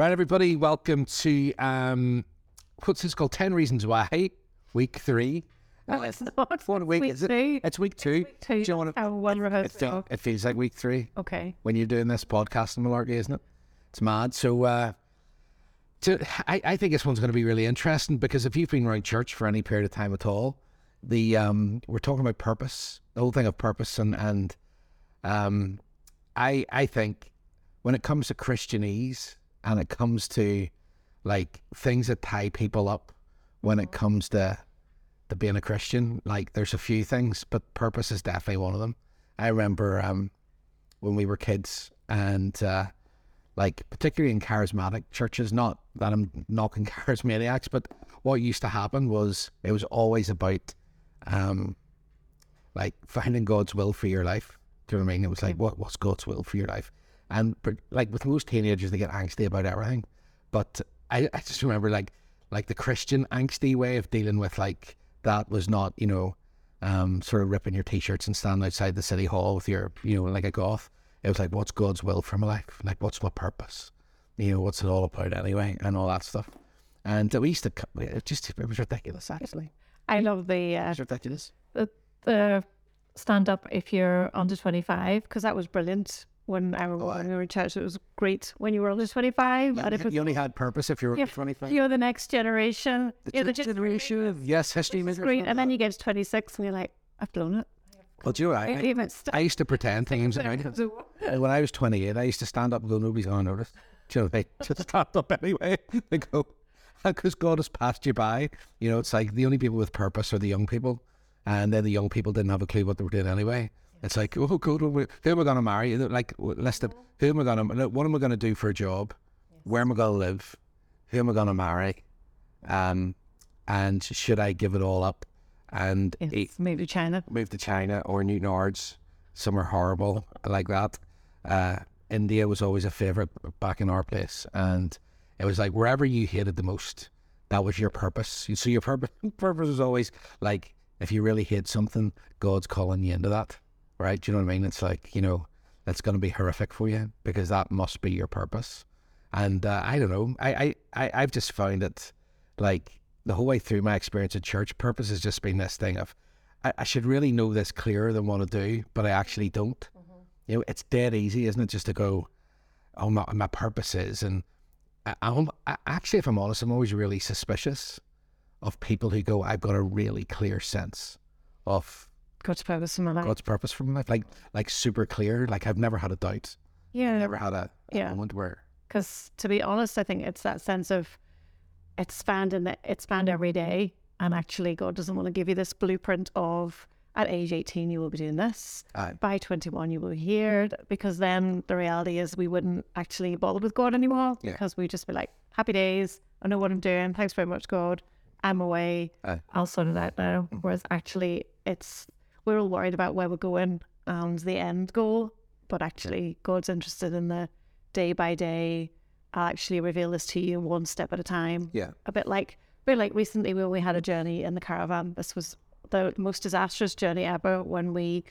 Right, everybody, welcome to um, what's this called? Ten Reasons Why, week three. No, it's not. What week Week is it? two. It's week two. Week two. Do you want to? Oh, one It, rehearsal. fe- it feels like week three Okay. when you're doing this podcast in malarkey, isn't it? It's mad. So, uh, to, I, I think this one's going to be really interesting because if you've been around church for any period of time at all, the um, we're talking about purpose, the whole thing of purpose, and and um, I I think when it comes to Christianese and it comes to like things that tie people up, when it comes to to being a Christian, like there's a few things, but purpose is definitely one of them. I remember um, when we were kids and uh, like particularly in charismatic churches not that i'm knocking charismatics but what used to happen was it was always about um like finding god's will for your life. Do you know what i mean? It was like what, what's god's will for your life and but, like with most teenagers they get angsty about everything but I, I just remember like like the christian angsty way of dealing with like that was not you know um, sort of ripping your t-shirts and standing outside the city hall with your, you know, like a goth. It was like, what's God's will for my life? Like, what's my purpose? You know, what's it all about anyway, and all that stuff. And we used to, it just, it was ridiculous, actually. I love the uh, ridiculous. the, the stand up if you're under 25 because that was brilliant when I remember Oh, I- when we were in church. It was great when you were only 25. and if You only had purpose if you were Yeah, 25. you're the next generation, The you're the gen- generation. generation. Yes, history makers. great. And then you get to 26 and you're like, I've blown it. Well, do you know, I, I, I, I used to pretend things. When I was 28, I used to stand up and go, nobody's going to notice. Do you know, they just stand up anyway. They go, because God has passed you by. You know, it's like the only people with purpose are the young people. And then the young people didn't have a clue what they were doing anyway. It's like, oh, God, who who am I going to marry? Like, list it. Who am I going to, what am I going to do for a job? Where am I going to live? Who am I going to marry? Um, and should I give it all up and eat, yes, maybe China. move to China or Newtownards. Some are horrible like that. Uh, India was always a favorite back in our place, and it was like wherever you hated the most, that was your purpose. So your purpose purpose was always like if you really hate something, God's calling you into that, right? Do you know what I mean? It's like you know that's going to be horrific for you because that must be your purpose. And uh, I don't know. I, I I I've just found it like the whole way through my experience at church, purpose has just been this thing of I, I should really know this clearer than what I do, but I actually don't. You know, it's dead easy, isn't it? Just to go, oh, my, my purpose is. And I, I'm, I, actually, if I'm honest, I'm always really suspicious of people who go, I've got a really clear sense of God's purpose in my life. God's purpose for my life. Like, like super clear. Like, I've never had a doubt. yeah. Never had a, a Yeah. moment where, Because to be honest, I think it's that sense of expand and expand every day. And actually, God doesn't want to give you this blueprint of at age 18, you will be doing this. Aye. By 21, you will be here. Mm. Because then the reality is we wouldn't actually bother with God anymore Yeah. because we'd just be like, happy days. I know what I'm doing. Thanks very much, God. I'm away. Aye. I'll sort it out now. Mm. Whereas actually, it's we're all worried about where we're going and the end goal, but actually, God's interested in the day by day. I'll actually reveal this to you one step at a time. yeah, A bit like, a bit like recently when we had a journey in the caravan. This was the most disastrous journey ever when we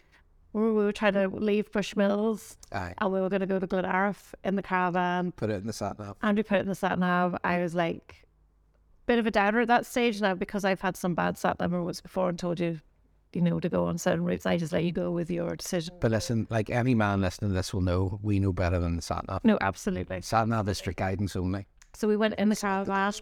we were trying to leave Bushmills aye. and we were going to go to Glenariff in the caravan. Put it in the sat nav. And we put it in the sat nav. I was like, bit of a doubter at that stage now because I've had some bad sat nav moments before and told you, you know, to go on certain routes. I just let you go with your decision. But listen, like any man listening to this will know, we know better than the sat nav. No, absolutely. Sat nav is for guidance only. So we went in the caravan,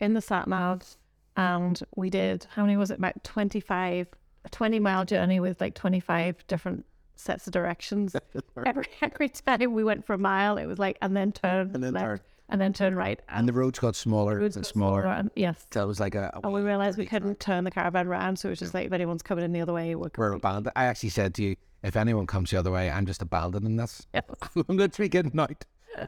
in the sat nav, and we did, how many was it? About 25, a 20 mile journey with like 25 different sets of directions. every, every time we went for a mile, it was like, and then turn And then left, turn. And then turn right. And the roads got smaller roads and got smaller. and- yes. So it was like a, a And we realised we couldn't turn the caravan around, so it was just like if anyone's coming in the other way, we're we're abandoned. I actually said to you, if anyone comes the other way, I'm just abandoning this. Yeah. I'm literally getting out,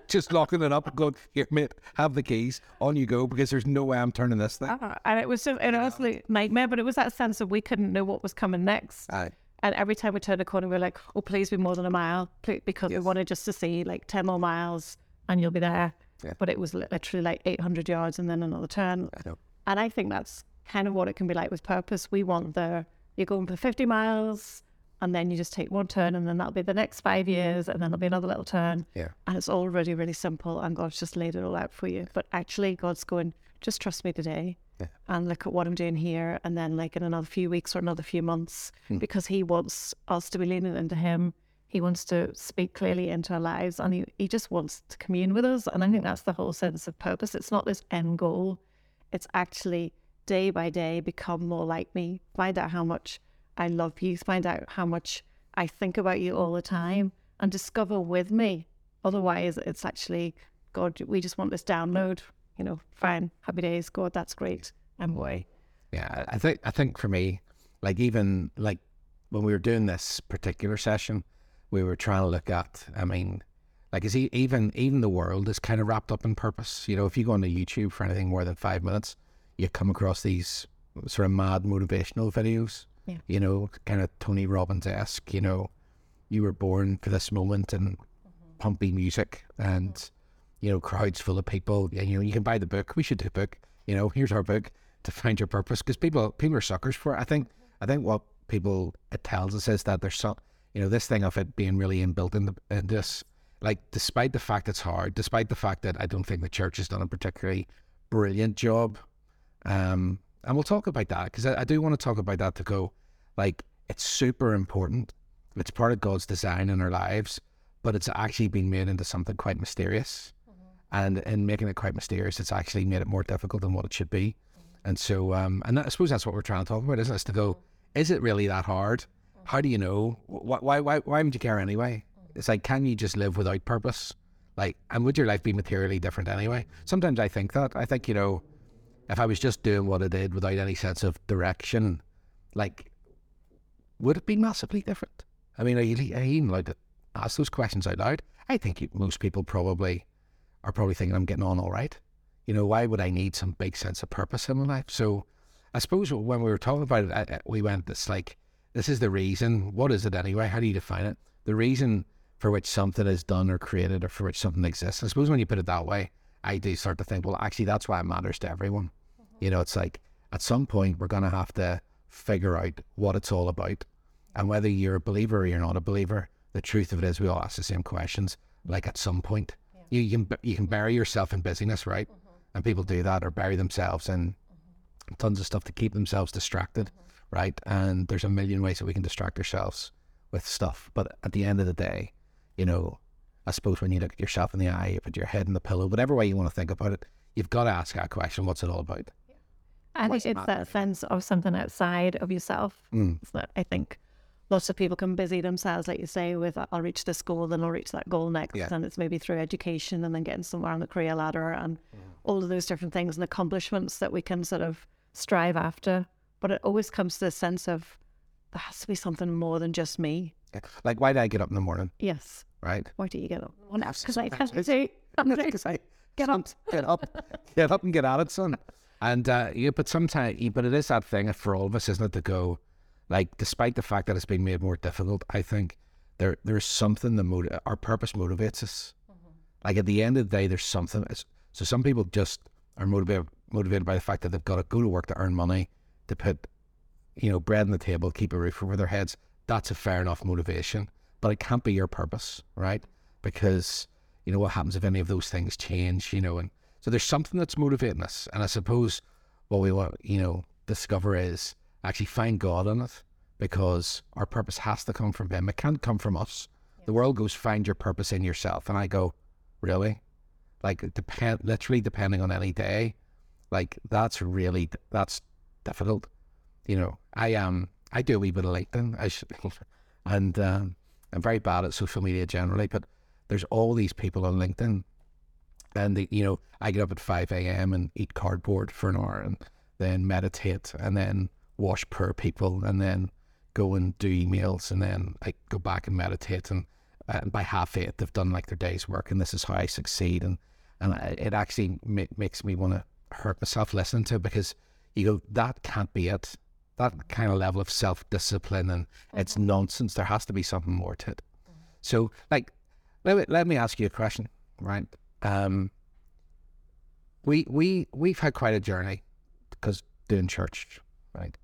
just locking it up and going, here, mate, have the keys, on you go, because there's no way I'm turning this thing. Ah, and it was just an absolute nightmare. But it was that sense of we couldn't know what was coming next. Aye. And every time we turned a corner, we were like, "Oh, please be more than a mile," pl- because we wanted just to see like ten more miles, and you'll be there. Yeah. But it was literally like eight hundred yards, and then another turn. I. And I think that's kind of what it can be like with purpose. We want the you're going for fifty miles, and then you just take one turn, and then that'll be the next five years, and then there'll be another little turn. Yeah. And it's all really, really simple, and God's just laid it all out for you. But actually, God's going, just trust me today. Yeah. And look at what I'm doing here, and then like in another few weeks or another few months, hmm. because He wants us to be leaning into Him. He wants to speak clearly into our lives, and he, he just wants to commune with us. And I think that's the whole sense of purpose. It's not this end goal; it's actually day by day become more like me. Find out how much I love you. Find out how much I think about you all the time, and discover with me. Otherwise, it's actually God. We just want this download. You know, fine, happy days. God, that's great. I'm away. Yeah, I think I think for me, like even like when we were doing this particular session, we were trying to look at. I mean, like is he, even even the world is kind of wrapped up in purpose. You know, if you go onto YouTube for anything more than five minutes, you come across these sort of mad motivational videos. Yeah. You know, kind of Tony Robbins esque. You know, you were born for this moment and pumpy music and you know crowds full of people. And, you know, you can buy the book. We should do a book. You know, here's our book to find your purpose because people people are suckers for it. I think I think what people it tells us is that there's some you know this thing of it being really inbuilt in, the, in this. Like, despite the fact it's hard, despite the fact that I don't think the church has done a particularly brilliant job, um, and we'll talk about that because I, I do want to talk about that to go like it's super important. It's part of God's design in our lives, but it's actually been made into something quite mysterious. And in making it quite mysterious, it's actually made it more difficult than what it should be. And so, um, and I suppose that's what we're trying to talk about, isn't it? Is to go, is it really that hard? How do you know? Why, why, why, why would you care anyway? It's like, can you just live without purpose? Like, and would your life be materially different anyway? Sometimes I think that. I think, you know, if I was just doing what I did without any sense of direction, like, would it be massively different? I mean, are you, are you even allowed to ask those questions out loud? I think you, most people probably are probably thinking I'm getting on all right. You know, why would I need some big sense of purpose in my life? So I suppose when we were talking about it, I, we went, it's like, this is the reason. What is it anyway? How do you define it? The reason for which something is done or created or for which something exists. I suppose when you put it that way, I do start to think, well, actually, that's why it matters to everyone. Mm-hmm. You know, it's like at some point we're going to have to figure out what it's all about. And whether you're a believer or you're not a believer, the truth of it is we all ask the same questions. Like at some point, you, you can you can bury yourself in busyness, right? Mm-hmm. And people do that or bury themselves in mm-hmm. tons of stuff to keep themselves distracted, right? And there's a million ways that we can distract ourselves with stuff. But at the end of the day, you know, I suppose when you look at yourself in the eye, you put your head in the pillow, whatever way you want to think about it, you've got to ask that question: What's it all about? I What's think it's that? that sense of something outside of yourself. Mm. That I think lots of people can busy themselves, like you say, with I'll reach this goal, then I'll reach that goal next. Yeah. And it's maybe through education and then getting somewhere on the career ladder and all of those different things and accomplishments that we can sort of strive after. But it always comes to the sense of there has to be something more than just me. Like, why did I get up in the morning, Yes. right? Why do you get up? Because I can't say Because I get up. get up, get up and get at it, son. And uh, yeah, but sometimes, but it is that thing for all of us, isn't it? To go, like, despite the fact that it's been made more difficult, I think there there's something that motiv- our purpose motivates us. Like at the end of the day, there's something. it's- So some people just are motivated motivated by the fact that they've got to go to work to earn money, to put, you know, bread on the table, keep a roof over their heads. That's a fair enough motivation, but it can't be your purpose, right? Because you know what happens if any of those things change, you know, and so there's something that's motivating us, and I suppose what we want, you know, discover is actually find God in it, because our purpose has to come from Him. It can't come from us. The world goes, find your purpose in yourself, and I go, really, like depend, literally depending on any day, like that's really that's difficult. You know, I um I do a wee bit of LinkedIn, I should, and um, I'm very bad at social media generally, but there's all these people on LinkedIn, and you know, I get up at five a.m. and eat cardboard for an hour, and then meditate, and then wash poor people, and then go and do emails, and then I go back and meditate, and, and by half eight they've done like their day's work, and this is how I succeed, and and it actually ma- makes me want to hurt myself listening to because you go that can't be it. That kind of level of self discipline and it's nonsense. There has to be something more to it. So, like, let me, let me ask you a question, right? Um, we we we've had quite a journey because doing church, right?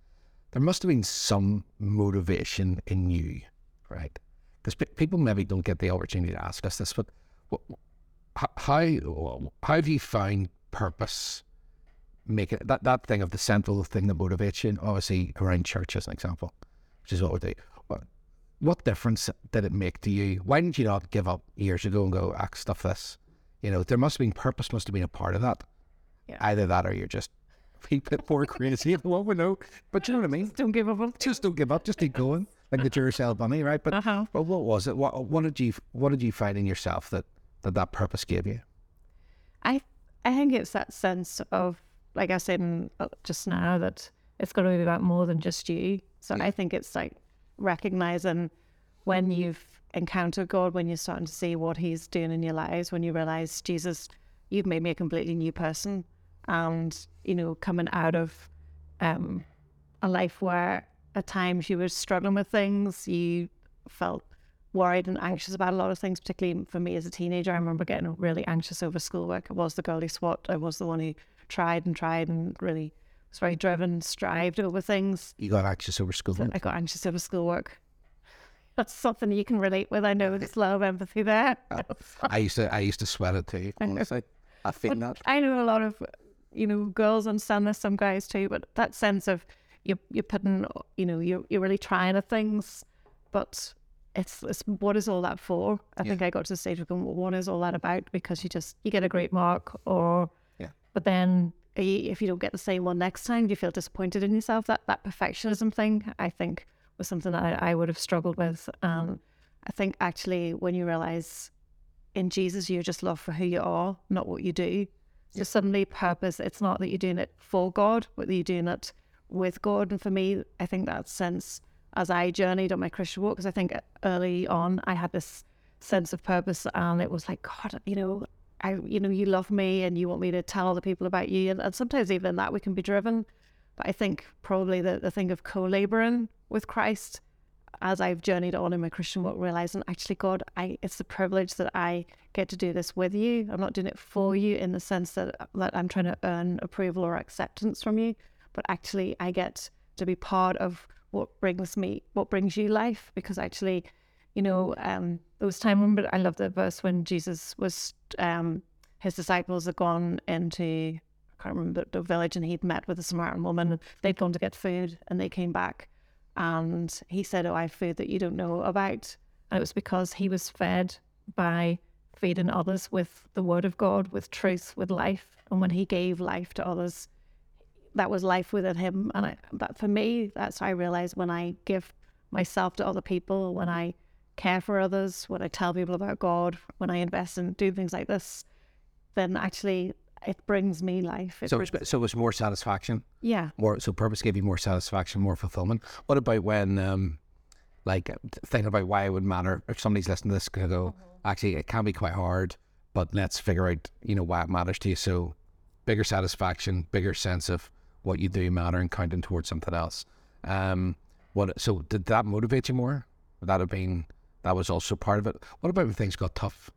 There must have been some motivation in you right? Because people maybe don't get the opportunity to ask us this, but how how have you found purpose? Make it that, that thing of the central thing that motivates you, obviously around church as an example, which is what we do. What, what difference did it make to you? Why didn't you not give up years ago and go, ah, stuff this? You know, there must have been purpose, must have been a part of that. Yeah. Either that or you're just a bit more crazy. Well, we know. But you know what I mean? Don't give up. Just don't give up. Just keep going, like the Duracell bunny, right? But Uh-huh. but what was it? What what did you what did you find in yourself that that, that purpose gave you? I I think it's that sense of like I said in, uh, just now that it's got to be about more than just you. So I think it's like recognizing when you've encountered God, when you're starting to see what He's doing in your lives, when you realize Jesus, you've made me a completely new person, and you know coming out of um, a life where at times you were struggling with things, you felt worried and anxious about a lot of things, particularly for me as a teenager. I remember getting really anxious over schoolwork. I was the girl who swat. I was the one who tried and tried and really was very mm-hmm. driven, strived over things. You got anxious over school. I got anxious over schoolwork. That's something you can relate with. I know there's a lot of empathy there. I used to I used to sweat it too. Honestly, I feel that. I know a lot of, you know, girls understand this, some guys too, but that sense of you you're putting, you know, you're you're really trying at things, but it's, it's what is all that for? I think I got to the stage of going, well, what is all that about? Because you just you get a great mark, or Yeah. But then if you don't get the same one next time, you feel disappointed in yourself. That that perfectionism thing, I think, was something that I, I would have struggled with. Um, I think actually when you realize in Jesus you're just loved for who you are, not what you do. So suddenly purpose, it's not that you're doing it for God, but that you're doing it with God. And for me, I think that sense as I journeyed on my Christian walk, because I think early on I had this sense of purpose and it was like, God, you know, I you know, you love me and you want me to tell other people about you. And, and sometimes even that we can be driven. But I think probably the, the thing of co laboring with Christ as I've journeyed on in my Christian walk, realizing actually, God, I it's the privilege that I get to do this with you. I'm not doing it for mm. you in the sense that that I'm trying to earn approval or acceptance from you, but actually, I get to be part of what brings me, what brings you life. Because actually, you know, um, those time. Remember, I love the verse when Jesus was, um, his disciples had gone into. I can't remember the village, and he'd met with a Samaritan woman. They'd gone to get food, and they came back, and he said, "Oh, I have food that you don't know about." And it was because he was fed by feeding others with the word of God, with truth, with life. And when he gave life to others, that was life within him. And I, that for me, that's how I realized when I give myself to other people, when I care for others, when I tell people about God, when I invest in doing things like this, then actually it brings me life. It So brings- so it was more satisfaction. yeah. More so purpose gave you more satisfaction, more fulfillment. What about when um like thinking about why it would matter if somebody's listening to this gonna go, actually it can be quite hard, but let's figure out, you know, why it matters to you. So bigger satisfaction, bigger sense of what you do matter and counting towards something else. Um what so did that motivate you more? Would that have been that was also part of it. What about when things got tough?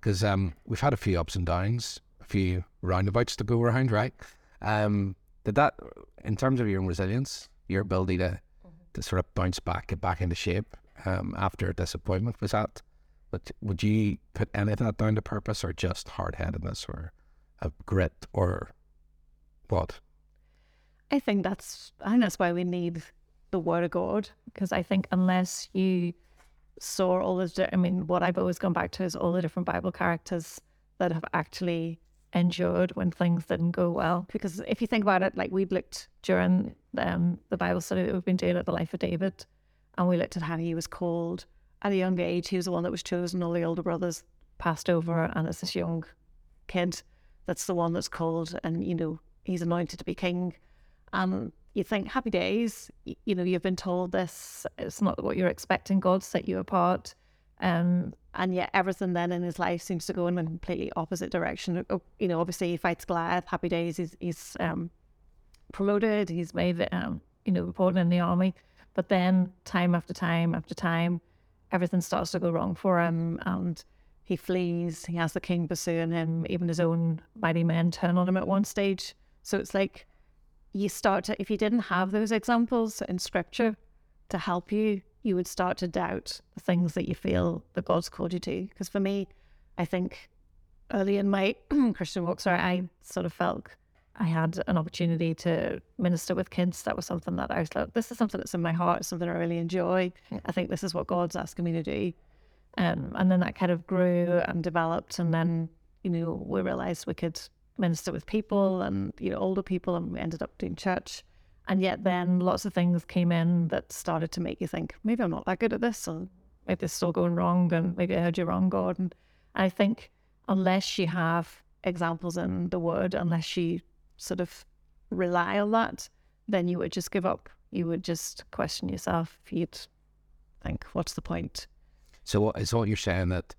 Because um, we've had a few ups and downs, a few roundabouts to go around, right? Um, did that, in terms of your own resilience, your ability to, to sort of bounce back, get back into shape um, after a disappointment, was that? But would you put any of that down to purpose, or just hard headedness, or a grit, or what? I think that's I think that's why we need the word of God because I think unless you saw all the I mean what I've always gone back to is all the different Bible characters that have actually endured when things didn't go well. Because if you think about it like we've looked during um, the Bible study that we've been doing at the life of David and we looked at how he was called. At a young age he was the one that was chosen. All the older brothers passed over and it's this young kid that's the one that's called and you know he's anointed to be king. And you think happy days. You know you've been told this. It's not what you're expecting. God set you apart. Um and yet everything then in his life seems to go in a completely opposite direction. You know obviously he fights goliath. Happy days. He's, he's um promoted. He's made um you know reporting in the army. But then time after time after time everything starts to go wrong for him. And he flees. He has the king pursuing him. Even his own mighty men turn on him at one stage. So it's like you start to if you didn't have those examples in scripture to help you you would start to doubt the things that you feel that God's called you to. Because for me, I think early in my Christian walk, sorry, I sort of felt I had an opportunity to minister with kids. That was something that I was like, this is something that's in my heart, something I really enjoy. I think this is what God's asking me to do. Um, and then that kind of grew and developed. And then, you know, we realized we could minister with people and, you know, older people, and we ended up doing church. And yet then lots of things came in that started to make you think, maybe I'm not that good at this, and maybe this is all going wrong, and maybe I heard you wrong, God. And I think unless you have examples in the word, unless you sort of rely on that, then you would just give up. You would just question yourself. You'd think, what's the point? So uh, what is what you're saying that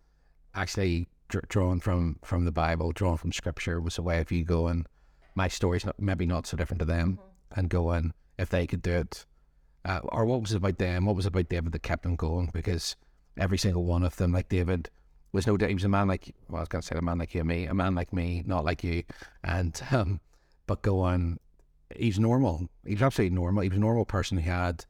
actually drawn from from the Bible, drawn from Scripture, was a way of you going, my story's not, maybe not so different to them, and going if they could do it, uh, or what was it about them? What was it about David that kept them going? Because every single one of them, like David, was no doubt he was a man like well, I was gonna say a man like you and me, a man like me, not like you, and um, but go on. He's normal. He's absolutely normal. He was a normal person who had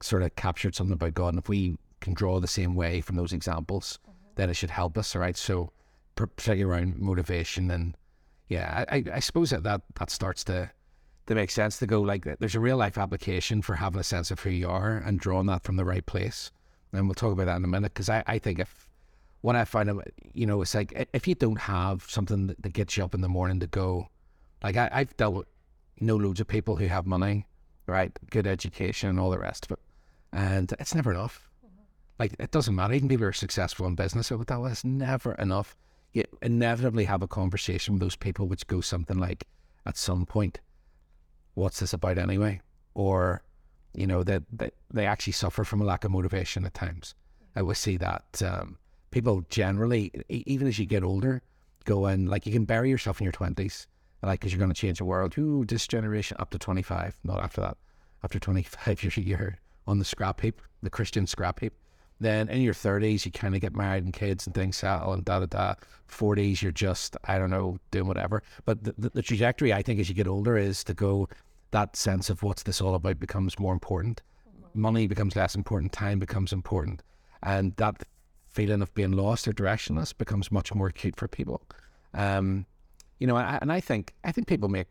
sort of captured something about God. And if we can draw the same way from those examples, then it should help us, right? So, particularly around motivation and yeah, I, I suppose that, that that starts to to make sense to go like there's a real life application for having a sense of who you are and drawing that from the right place. And we'll talk about that in a minute because I, I think if what I find, uh, you know, it's like if you don't have something that, that gets you up in the morning to go, like I, I've dealt with know loads of people who have money, right, good education and all the rest of it, and it's never enough. Like it doesn't matter. Even people who are successful in business, so that was never enough. You inevitably have a conversation with those people, which goes something like, at some point, what's this about anyway? Or, you know, that they, they actually suffer from a lack of motivation at times. I would see that um, people generally, even as you get older, go and like you can bury yourself in your twenties, like because you're going to change the world. Ooh, this generation up to twenty five, not after that. After twenty five, you're you're on the scrap heap, the Christian scrap heap. Then in your thirties, you kind of get married and kids and things settle and da da da. Forties, you're just I don't know doing whatever. But the, the, the trajectory, I think, as you get older, is to go that sense of what's this all about becomes more important. Money becomes less important. Time becomes important, and that feeling of being lost or directionless becomes much more acute for people. Um, you know, and I think I think people make,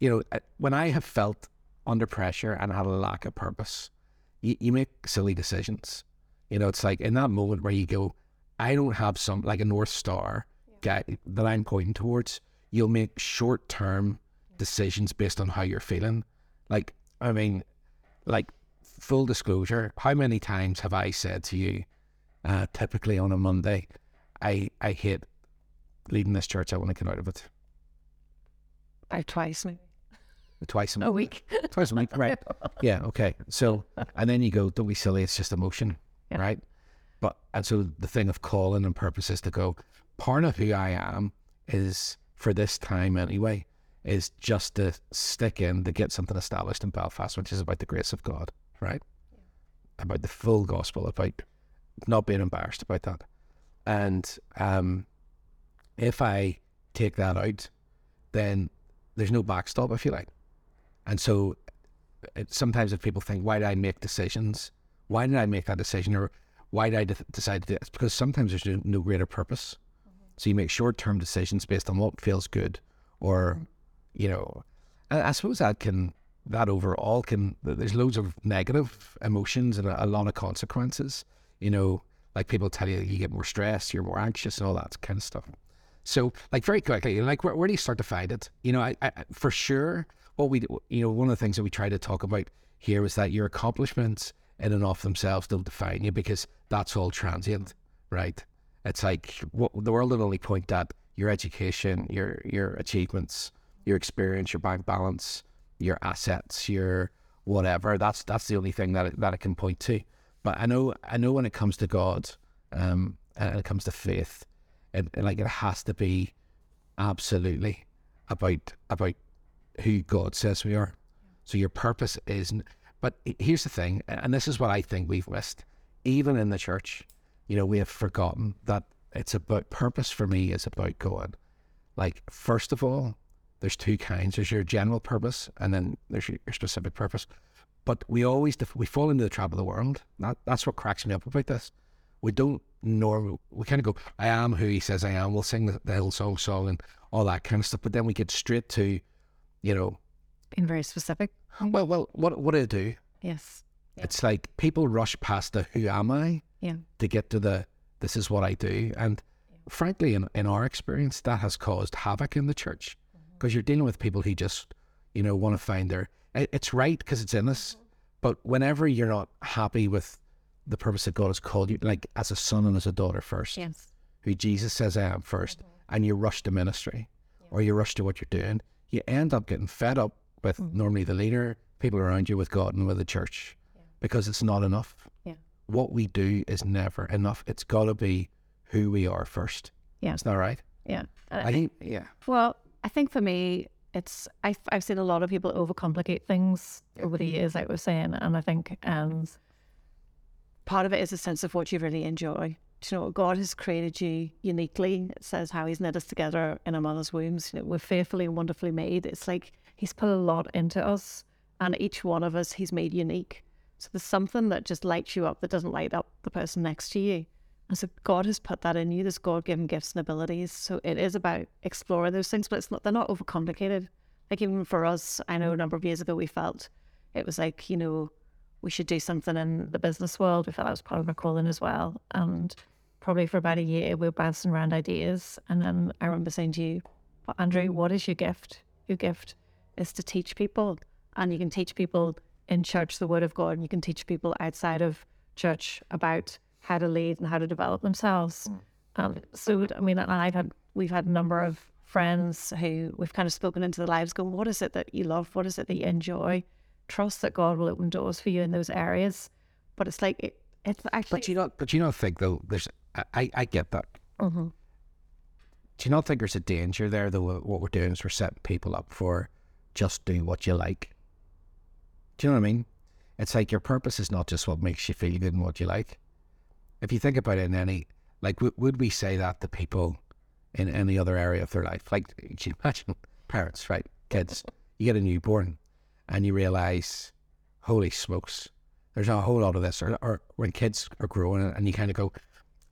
you know, uh, when I have felt under pressure and had a lack of purpose, you, you make silly decisions. You know, it's like in that moment where you go, I don't have some like a north star guy that I'm pointing towards. You'll make short term decisions based on how you're feeling. Like, I mean, like full disclosure, how many times have I said to you, uh, typically on a Monday, I I hate leading this church. I want to get out of it. About twice, maybe. Twice a, A week. Twice a week, right? Yeah, okay. So, and then you go, don't be silly. It's just emotion, Yeah. right? But and so the thing of calling and purpose is to go. Part of who I am is for this time anyway is just to stick in to get something established in Belfast, which is about the grace of God, right? About the full gospel, about not being embarrassed about that. And um, if I take that out, then there's no backstop, if you like. And so it, sometimes if people think, why do I make decisions? Why did I make that decision? Or why did I de- decide to do it? It's because sometimes there's no, no greater purpose. Mm-hmm. So you make short term decisions based on what feels good or, mm-hmm. you know, I, I suppose that can, that overall can, there's loads of negative emotions and a, a lot of consequences. You know, like people tell you, you get more stressed, you're more anxious and all that kind of stuff. So, like very quickly, like where, where do you start to find it? You know, I, I for sure, what we, do- you know, one of the things that we try to talk about here is that your accomplishments in and of themselves don't define you because that's all transient, right? It's like what the world will only point at your education, your your achievements, your experience, your bank balance, your assets, your whatever. That's that's the only thing that it, that it can point to. But I know I know when it comes to God, um, and it comes to faith, it, it, like it has to be absolutely about about who God says we are. So your purpose is. But here's the thing, and this is what I think we've missed, even in the church. You know, we have forgotten that it's about purpose. For me, is about going. Like first of all, there's two kinds. There's your general purpose, and then there's your, specific purpose. But we always def- we fall into the trap of the world. That, that's what cracks me up about this. We don't norm. We kind of go, "I am who he says I am." We'll sing the, the Hillsong song and all that kind of stuff. But then we get straight to, you know, Being very specific. Well, well, what what do I do? Yes. Yeah. It's like people rush past the "Who am I?" Yeah. to get to the "This is what I do," and frankly, in in our experience, that has caused havoc in the church mm-hmm. because you're dealing with people who just, you know, want to find their. it- It's right because it's in us, mm-hmm. but whenever you're not happy with the purpose that God has called you, like as a son and as a daughter first, Yes. who Jesus says I am 1st mm-hmm. and you rush to ministry or you rush to what you're doing, you end up getting fed up with normally the leader, people around you, with God and with the church because it's not enough. Yeah. What we do is never enough. It's got to be who we are first. Yeah. Isn't that right? Yeah. And I think, yeah. Well, I think for me, it's I've I've seen a lot of people overcomplicate things over the years, like we're saying, and I think um, part of it is a sense of what you really enjoy. Do you know, God has created you uniquely. It says how He's knit us together in our mother's wombs. You know, we're fearfully and wonderfully made. It's like He's put a lot into us, and mm. each one of us He's made unique. So there's something that just lights you up that doesn't light up the person next to you. And so God has put that in you, there's God given gifts and abilities. So it is about exploring those things, but it's not they're not overcomplicated. Like even for us, I know a mm. number of years ago we felt it was like, you know, we should do something in the business world. We felt that was part of our calling as well. And probably for about a year we were bouncing around ideas. And then I remember saying to you, "But Andrew, mm. what is your gift? Your gift is to teach people. And you can teach people in church the word of God and you can teach people outside of church about how to lead and how to develop themselves. Um, so I mean, and I've had we've had a number of friends who we've kind of spoken into their lives, going, "What is it that you love? What is it that you enjoy? Trust that God will open doors for you in those areas." But it's like it, it's actually. But you not, but you not think though, there's, I, I, get that. Mhm. Do you not think there's a danger there though? What we're doing is we're setting people up for just do what you like. Do you know what I mean? It's like your purpose is not just what makes you feel good and what you like. If you think about it in any, like, w- would we say that to people in any other area of their life? Like, can you imagine parents, right? Kids, you get a newborn and you realize, holy smokes, there's a whole lot of this. Or, or when kids are growing and you kind of go,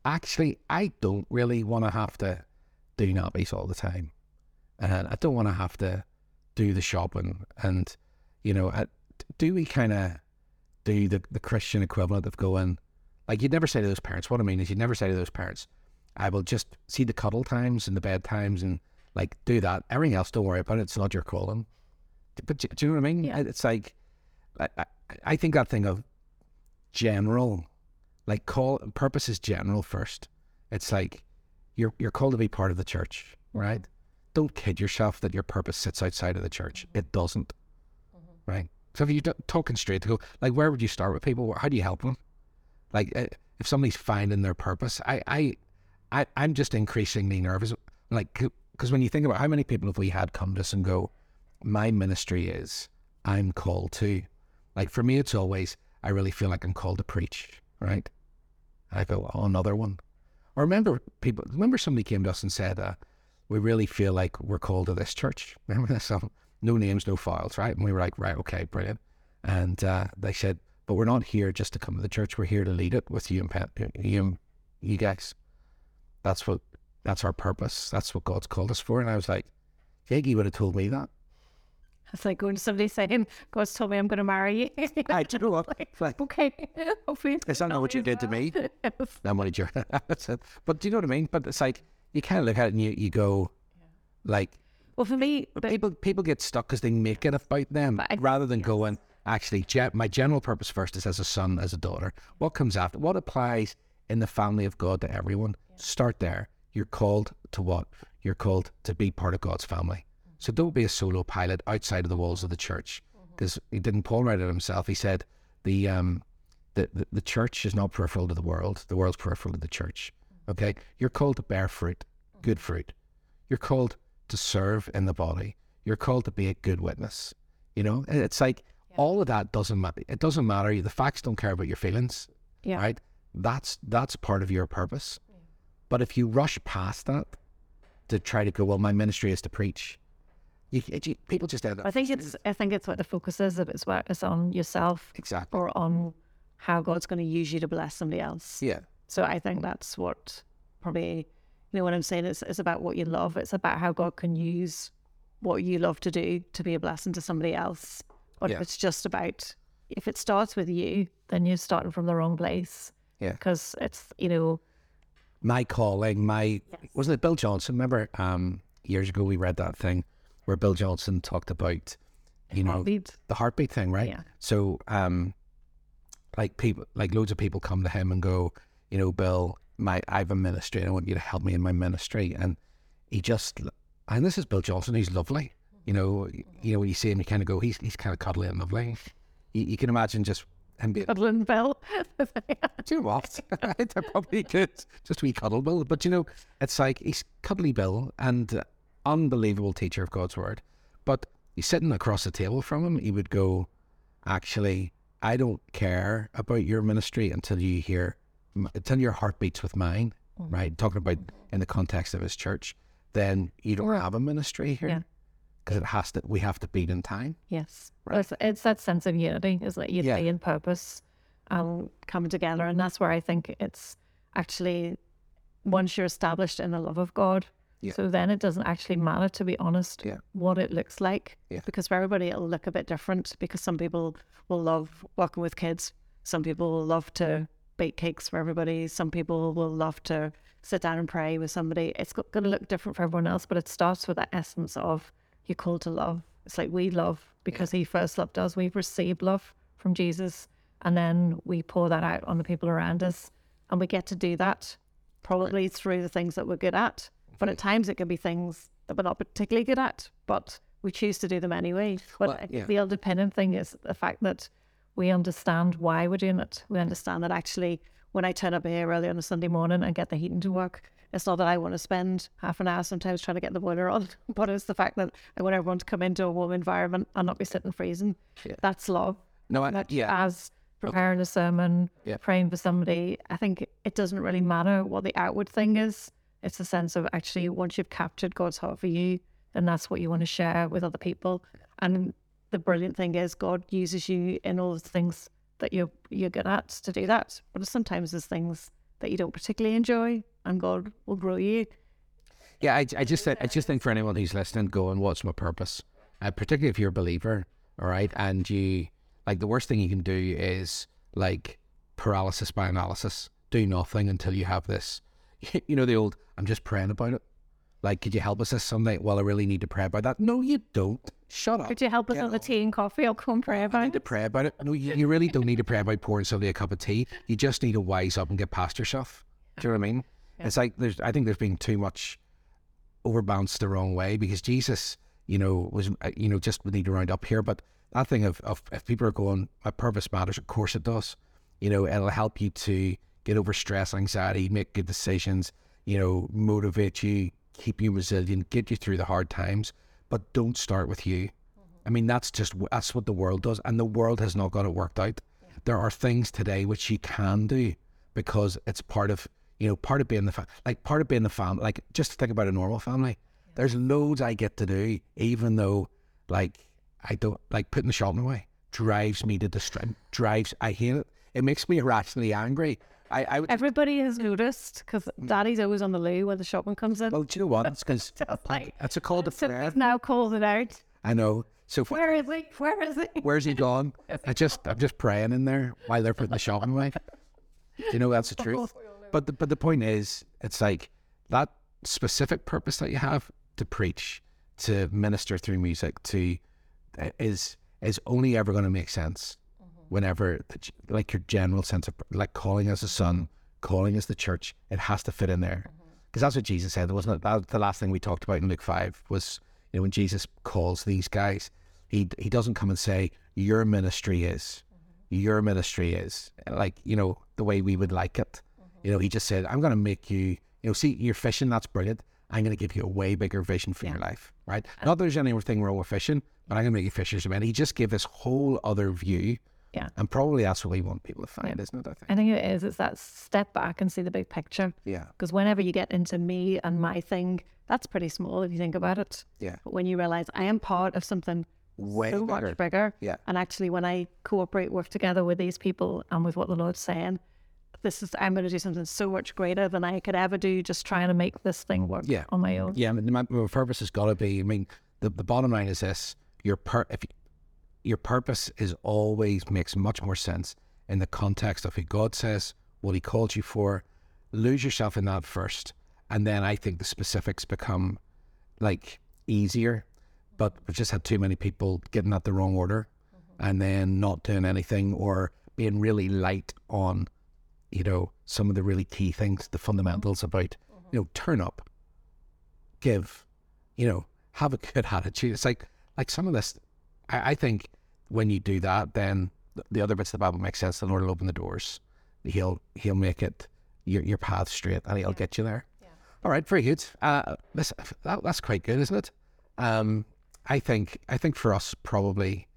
actually, I don't really want to have to do nappies all the time. And I don't want to have to do the shopping. And, you know, I, do we kind of do the, the Christian equivalent of going, like, you'd never say to those parents, what I mean is, you'd never say to those parents, I will just see the cuddle times and the bed times and, like, do that. Everything else, don't worry about it. It's not your calling. But do, do you know what I mean? Yeah. It's like, I, I, I think that thing of general, like, call purpose is general first. It's like, you're you're called to be part of the church, right? Don't kid yourself that your purpose sits outside of the church. It doesn't, right? So if you're talking straight to go, like, where would you start with people? How do you help them? Like, uh, if somebody's finding their purpose, I, I, I I'm just increasingly nervous. Like, because when you think about how many people have we had come to us and go, my ministry is I'm called to. Like for me, it's always I really feel like I'm called to preach, right? I go, oh, another one. Or remember people, remember somebody came to us and said, uh, we really feel like we're called to this church. Remember this? Um, no names, no files, right? And we were like, right, okay, brilliant. And uh, they said, but we're not here just to come to the church. We're here to lead it with you and Pat, you, and you guys. That's what, that's our purpose. That's what God's called us for. And I was like, Jake, would have told me that. It's like going to somebody saying, God's told me I'm going to marry you. I do you know what? It's like, okay. Hopefully that not what you did to me? Yes. I'm only joking. That's. But do you know what I mean? But it's like you kind of look at it and you, you go, like Well, for me, but people people get stuck because they make it about them I- rather than going. Actually, my general purpose first is as a son, as a daughter. What comes after? What applies in the family of God to everyone? Start there. You're called to what? You're called to be part of God's family. So don't be a solo pilot outside of the walls of the church. Because he didn't Paul write it himself. He said the um the, the the church is not peripheral to the world. The world's peripheral to the church. Okay, you're called to bear fruit, good fruit. You're called to serve in the body. You're called to be a good witness. You know, it's like all of that doesn't matter. It doesn't matter. The facts don't care about your feelings, yeah. right? That's that's part of your purpose. But if you rush past that to try to go, well, my ministry is to preach, you, you, people just end up I think it's I think it's what the focus is. If it's what it's on yourself exactly. or on how God's going to use you to bless somebody else. Yeah, So I think that's what probably you know what I'm saying. It's it's about what you love. It's about how God can use what you love to do to be a blessing to somebody else. But Yeah. if it's just about if it starts with you, then you're starting from the wrong place. Yeah. Because it's you know my calling, my wasn't it Bill Johnson? Remember, um, years ago we read that thing where Bill Johnson talked about, you know, heartbeat. the heartbeat thing, right? Yeah. So, um, like people, like loads of people come to him and go, you know, Bill, my I have a ministry, and I want you to help me in my ministry, and he just, and this is Bill Johnson, he's lovely, you know, you know when you see him, you kind of go, he's he's kind of cuddly and lovely. You, you can imagine just him being, Cuddling Bill. do you know what? I probably could just wee cuddle Bill, but you know, it's like he's cuddly Bill and uh, unbelievable teacher of God's word. But he's sitting across the table from him. He would go, actually, I don't care about your ministry until you hear, until your heart beats with mine. Right, talking about in the context of his church, then you don't have a ministry here because it has to. We have to beat in time. Yes. Right. It's, it's that sense of unity, is like unity Yeah. and purpose um, coming together. And that's where I think it's actually once you're established in the love of God, Yeah. so then it doesn't actually matter, to be honest, Yeah. what it looks like. Yeah. Because for everybody, it'll look a bit different because some people will love working with kids. Some people will love to bake cakes for everybody. Some people will love to sit down and pray with somebody. It's going to look different for everyone else, but it starts with that essence of you're called to love. It's like we love because He first loved us. We've received love from Jesus, and then we pour that out on the people around us, and we get to do that probably through the things that we're good at. But at times it can be things that we're not particularly good at, but we choose to do them anyway. But Well, yeah. the underpinning thing is the fact that we understand why we're doing it. We understand that actually when I turn up here early on a Sunday morning and get the heating to work, it's not that I want to spend half an hour sometimes trying to get the boiler on, but it's the fact that I want everyone to come into a warm environment and not be sitting freezing. Yeah. That's love. No, I, Much yeah, as preparing a sermon, Yeah. praying for somebody. I think it doesn't really matter what the outward thing is. It's a sense of actually once you've captured God's heart for you, then that's what you want to share with other people. And the brilliant thing is God uses you in all the things that you're you're good at to do that. But sometimes there's things that you don't particularly enjoy, and God will grow you. Yeah, I, I just I just think for anyone who's listening, going, what's my purpose? Uh, particularly if you're a believer, all right, and you like the worst thing you can do is like paralysis by analysis. Do nothing until you have this. You know the old, I'm just praying about it. Like, could you help us this Sunday? Well, I really need to pray about that. No, you don't. Shut up. Could you help us on the tea and coffee? I'll come pray I about need it. to pray about it. No, you, you really don't need to pray about pouring somebody a cup of tea. You just need to wise up and get past yourself. Do you know what I mean? It's like there's. I think there's been too much overbounced the wrong way because Jesus, you know, was uh, you know just we need to round up here. But that thing of, of if people are going, my purpose matters. Of course it does. You know, it'll help you to get over stress, anxiety, make good decisions. You know, motivate you, keep you resilient, get you through the hard times. But don't start with you. I mean, that's just that's what the world does, and the world has not got it worked out. There are things today which you can do because it's part of you know part of being the fa- like part of being the family. Like just think about a normal family. There's loads I get to do, even though like I don't like putting the shopping away drives me to distress. Drives I hate it. It makes me irrationally angry. I, I would. Everybody has noticed because Daddy's always on the loo when the shopping comes in. Well, do you know what? It's because like it's a call to so prayer. now calls it out. I know. So Where is he? Where is he? Where's he gone? I just I'm just praying in there while they're putting the shopping away. You know that's the truth. But the, but the point is, it's like that specific purpose that you have to preach, to minister through music, to uh, is is only ever going to make sense whenever the like your general sense of like calling us a son, calling us the church. It has to fit in there mm-hmm. because that's what Jesus said, wasn't it? That was the last thing we talked about in Luke five was you know when Jesus calls these guys, he he doesn't come and say your ministry is, mm-hmm. your ministry is like you know the way we would like it. Mm-hmm. You know, he just said, I'm going to make you. You know, see, you're fishing. That's brilliant. I'm going to give you a way bigger vision for your life, right? Uh, Not that there's anything wrong with fishing, but I'm going to make you fishers of men. He just gave this whole other view Yeah. And probably that's what we want people to find, isn't it? I think. I think it is. It's that step back and see the big picture. Yeah. Because whenever you get into me and my thing, that's pretty small if you think about it. Yeah. But when you realize I am part of something Way so bigger. much bigger, Yeah. and actually when I cooperate, work together with these people and with what the Lord's saying, this is I'm going to do something so much greater than I could ever do just trying to make this thing work Yeah. on my own. Yeah, I mean, my, my purpose has got to be. I mean, the, the bottom line is this: your per if you, your purpose is always makes much more sense in the context of who God says, what He called you for. Lose yourself in that first, and then I think the specifics become like easier. But we've just had too many people getting that the wrong order, mm-hmm. and then not doing anything or being really light on, you know, some of the really key things, the fundamentals mm-hmm. about, mm-hmm. you know, turn up, give, you know, have a good attitude. It's like like some of this. I, I think when you do that, then the other bits of the Bible make sense. The Lord will open the doors. He'll he'll make it your your path straight, and he'll get you there. Yeah. All right, very good. Uh, this, that, that's quite good, isn't it? Um, I think I think for us probably,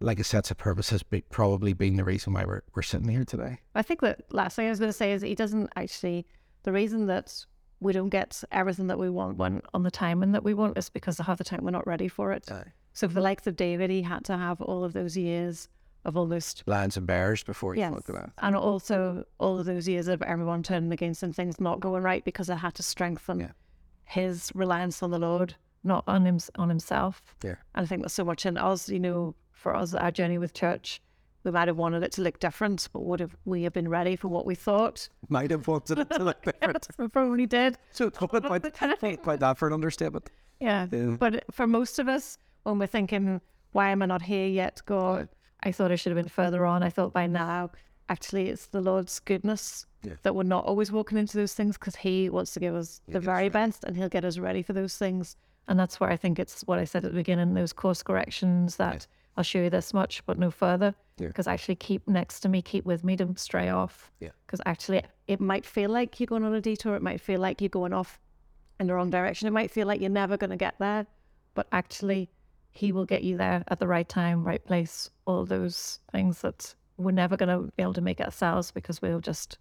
like a sense of purpose has be, probably been the reason why we're we're sitting here today. I think the last thing I was going to say is he doesn't actually. The reason that we don't get everything that we want when on the timing that we want is because half the time we're not ready for it. So for the mm-hmm. likes of David, he had to have all of those years of almost Lions and bears before he yes, fought the that. and also all of those years of everyone turning against him, things not going right because I had to strengthen Yeah. his reliance on the Lord, not on him on himself. Yeah. And I think there's so much in us, you know, for us, our journey with church, we might have wanted it to look different, but would have we have been ready for what we thought? Might have wanted it to look different. we probably did. So quite, quite, quite that for an understatement. Yeah. Yeah. But for most of us, when we're thinking, why am I not here yet, God? I thought I should have been further on. I thought by now, actually, it's the Lord's goodness Yeah. that we're not always walking into those things because He wants to give us the very best and He'll get us ready for those things. And that's where I think it's what I said at the beginning those course corrections that I'll show you this much, but no further. Yeah. Because actually, keep next to me, keep with me, don't stray off. Yeah. Because actually, it might feel like you're going on a detour, it might feel like you're going off in the wrong direction. It might feel like you're never going to get there, but actually, He will get you there at the right time, right place. All those things that we're never going to be able to make ourselves because we'll just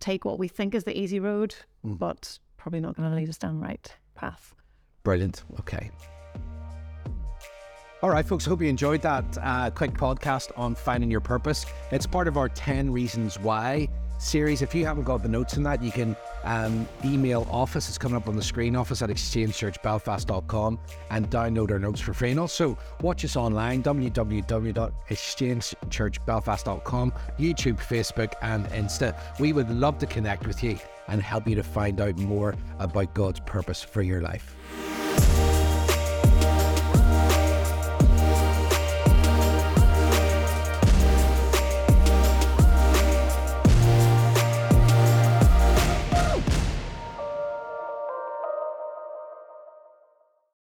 take what we think is the easy road, but probably not going to lead us down the right path. Brilliant. Okay. All right, folks. Hope you enjoyed that uh, quick podcast on finding your purpose. It's part of our 10 Reasons Why series. If you haven't got the notes in that, you can um, email office. It's coming up on the screen, office at exchangechurchbelfast.com, and download our notes for free. And also watch us online, www.exchangechurchbelfast.com, YouTube, Facebook, and Insta. We would love to connect with you and help you to find out more about God's purpose for your life.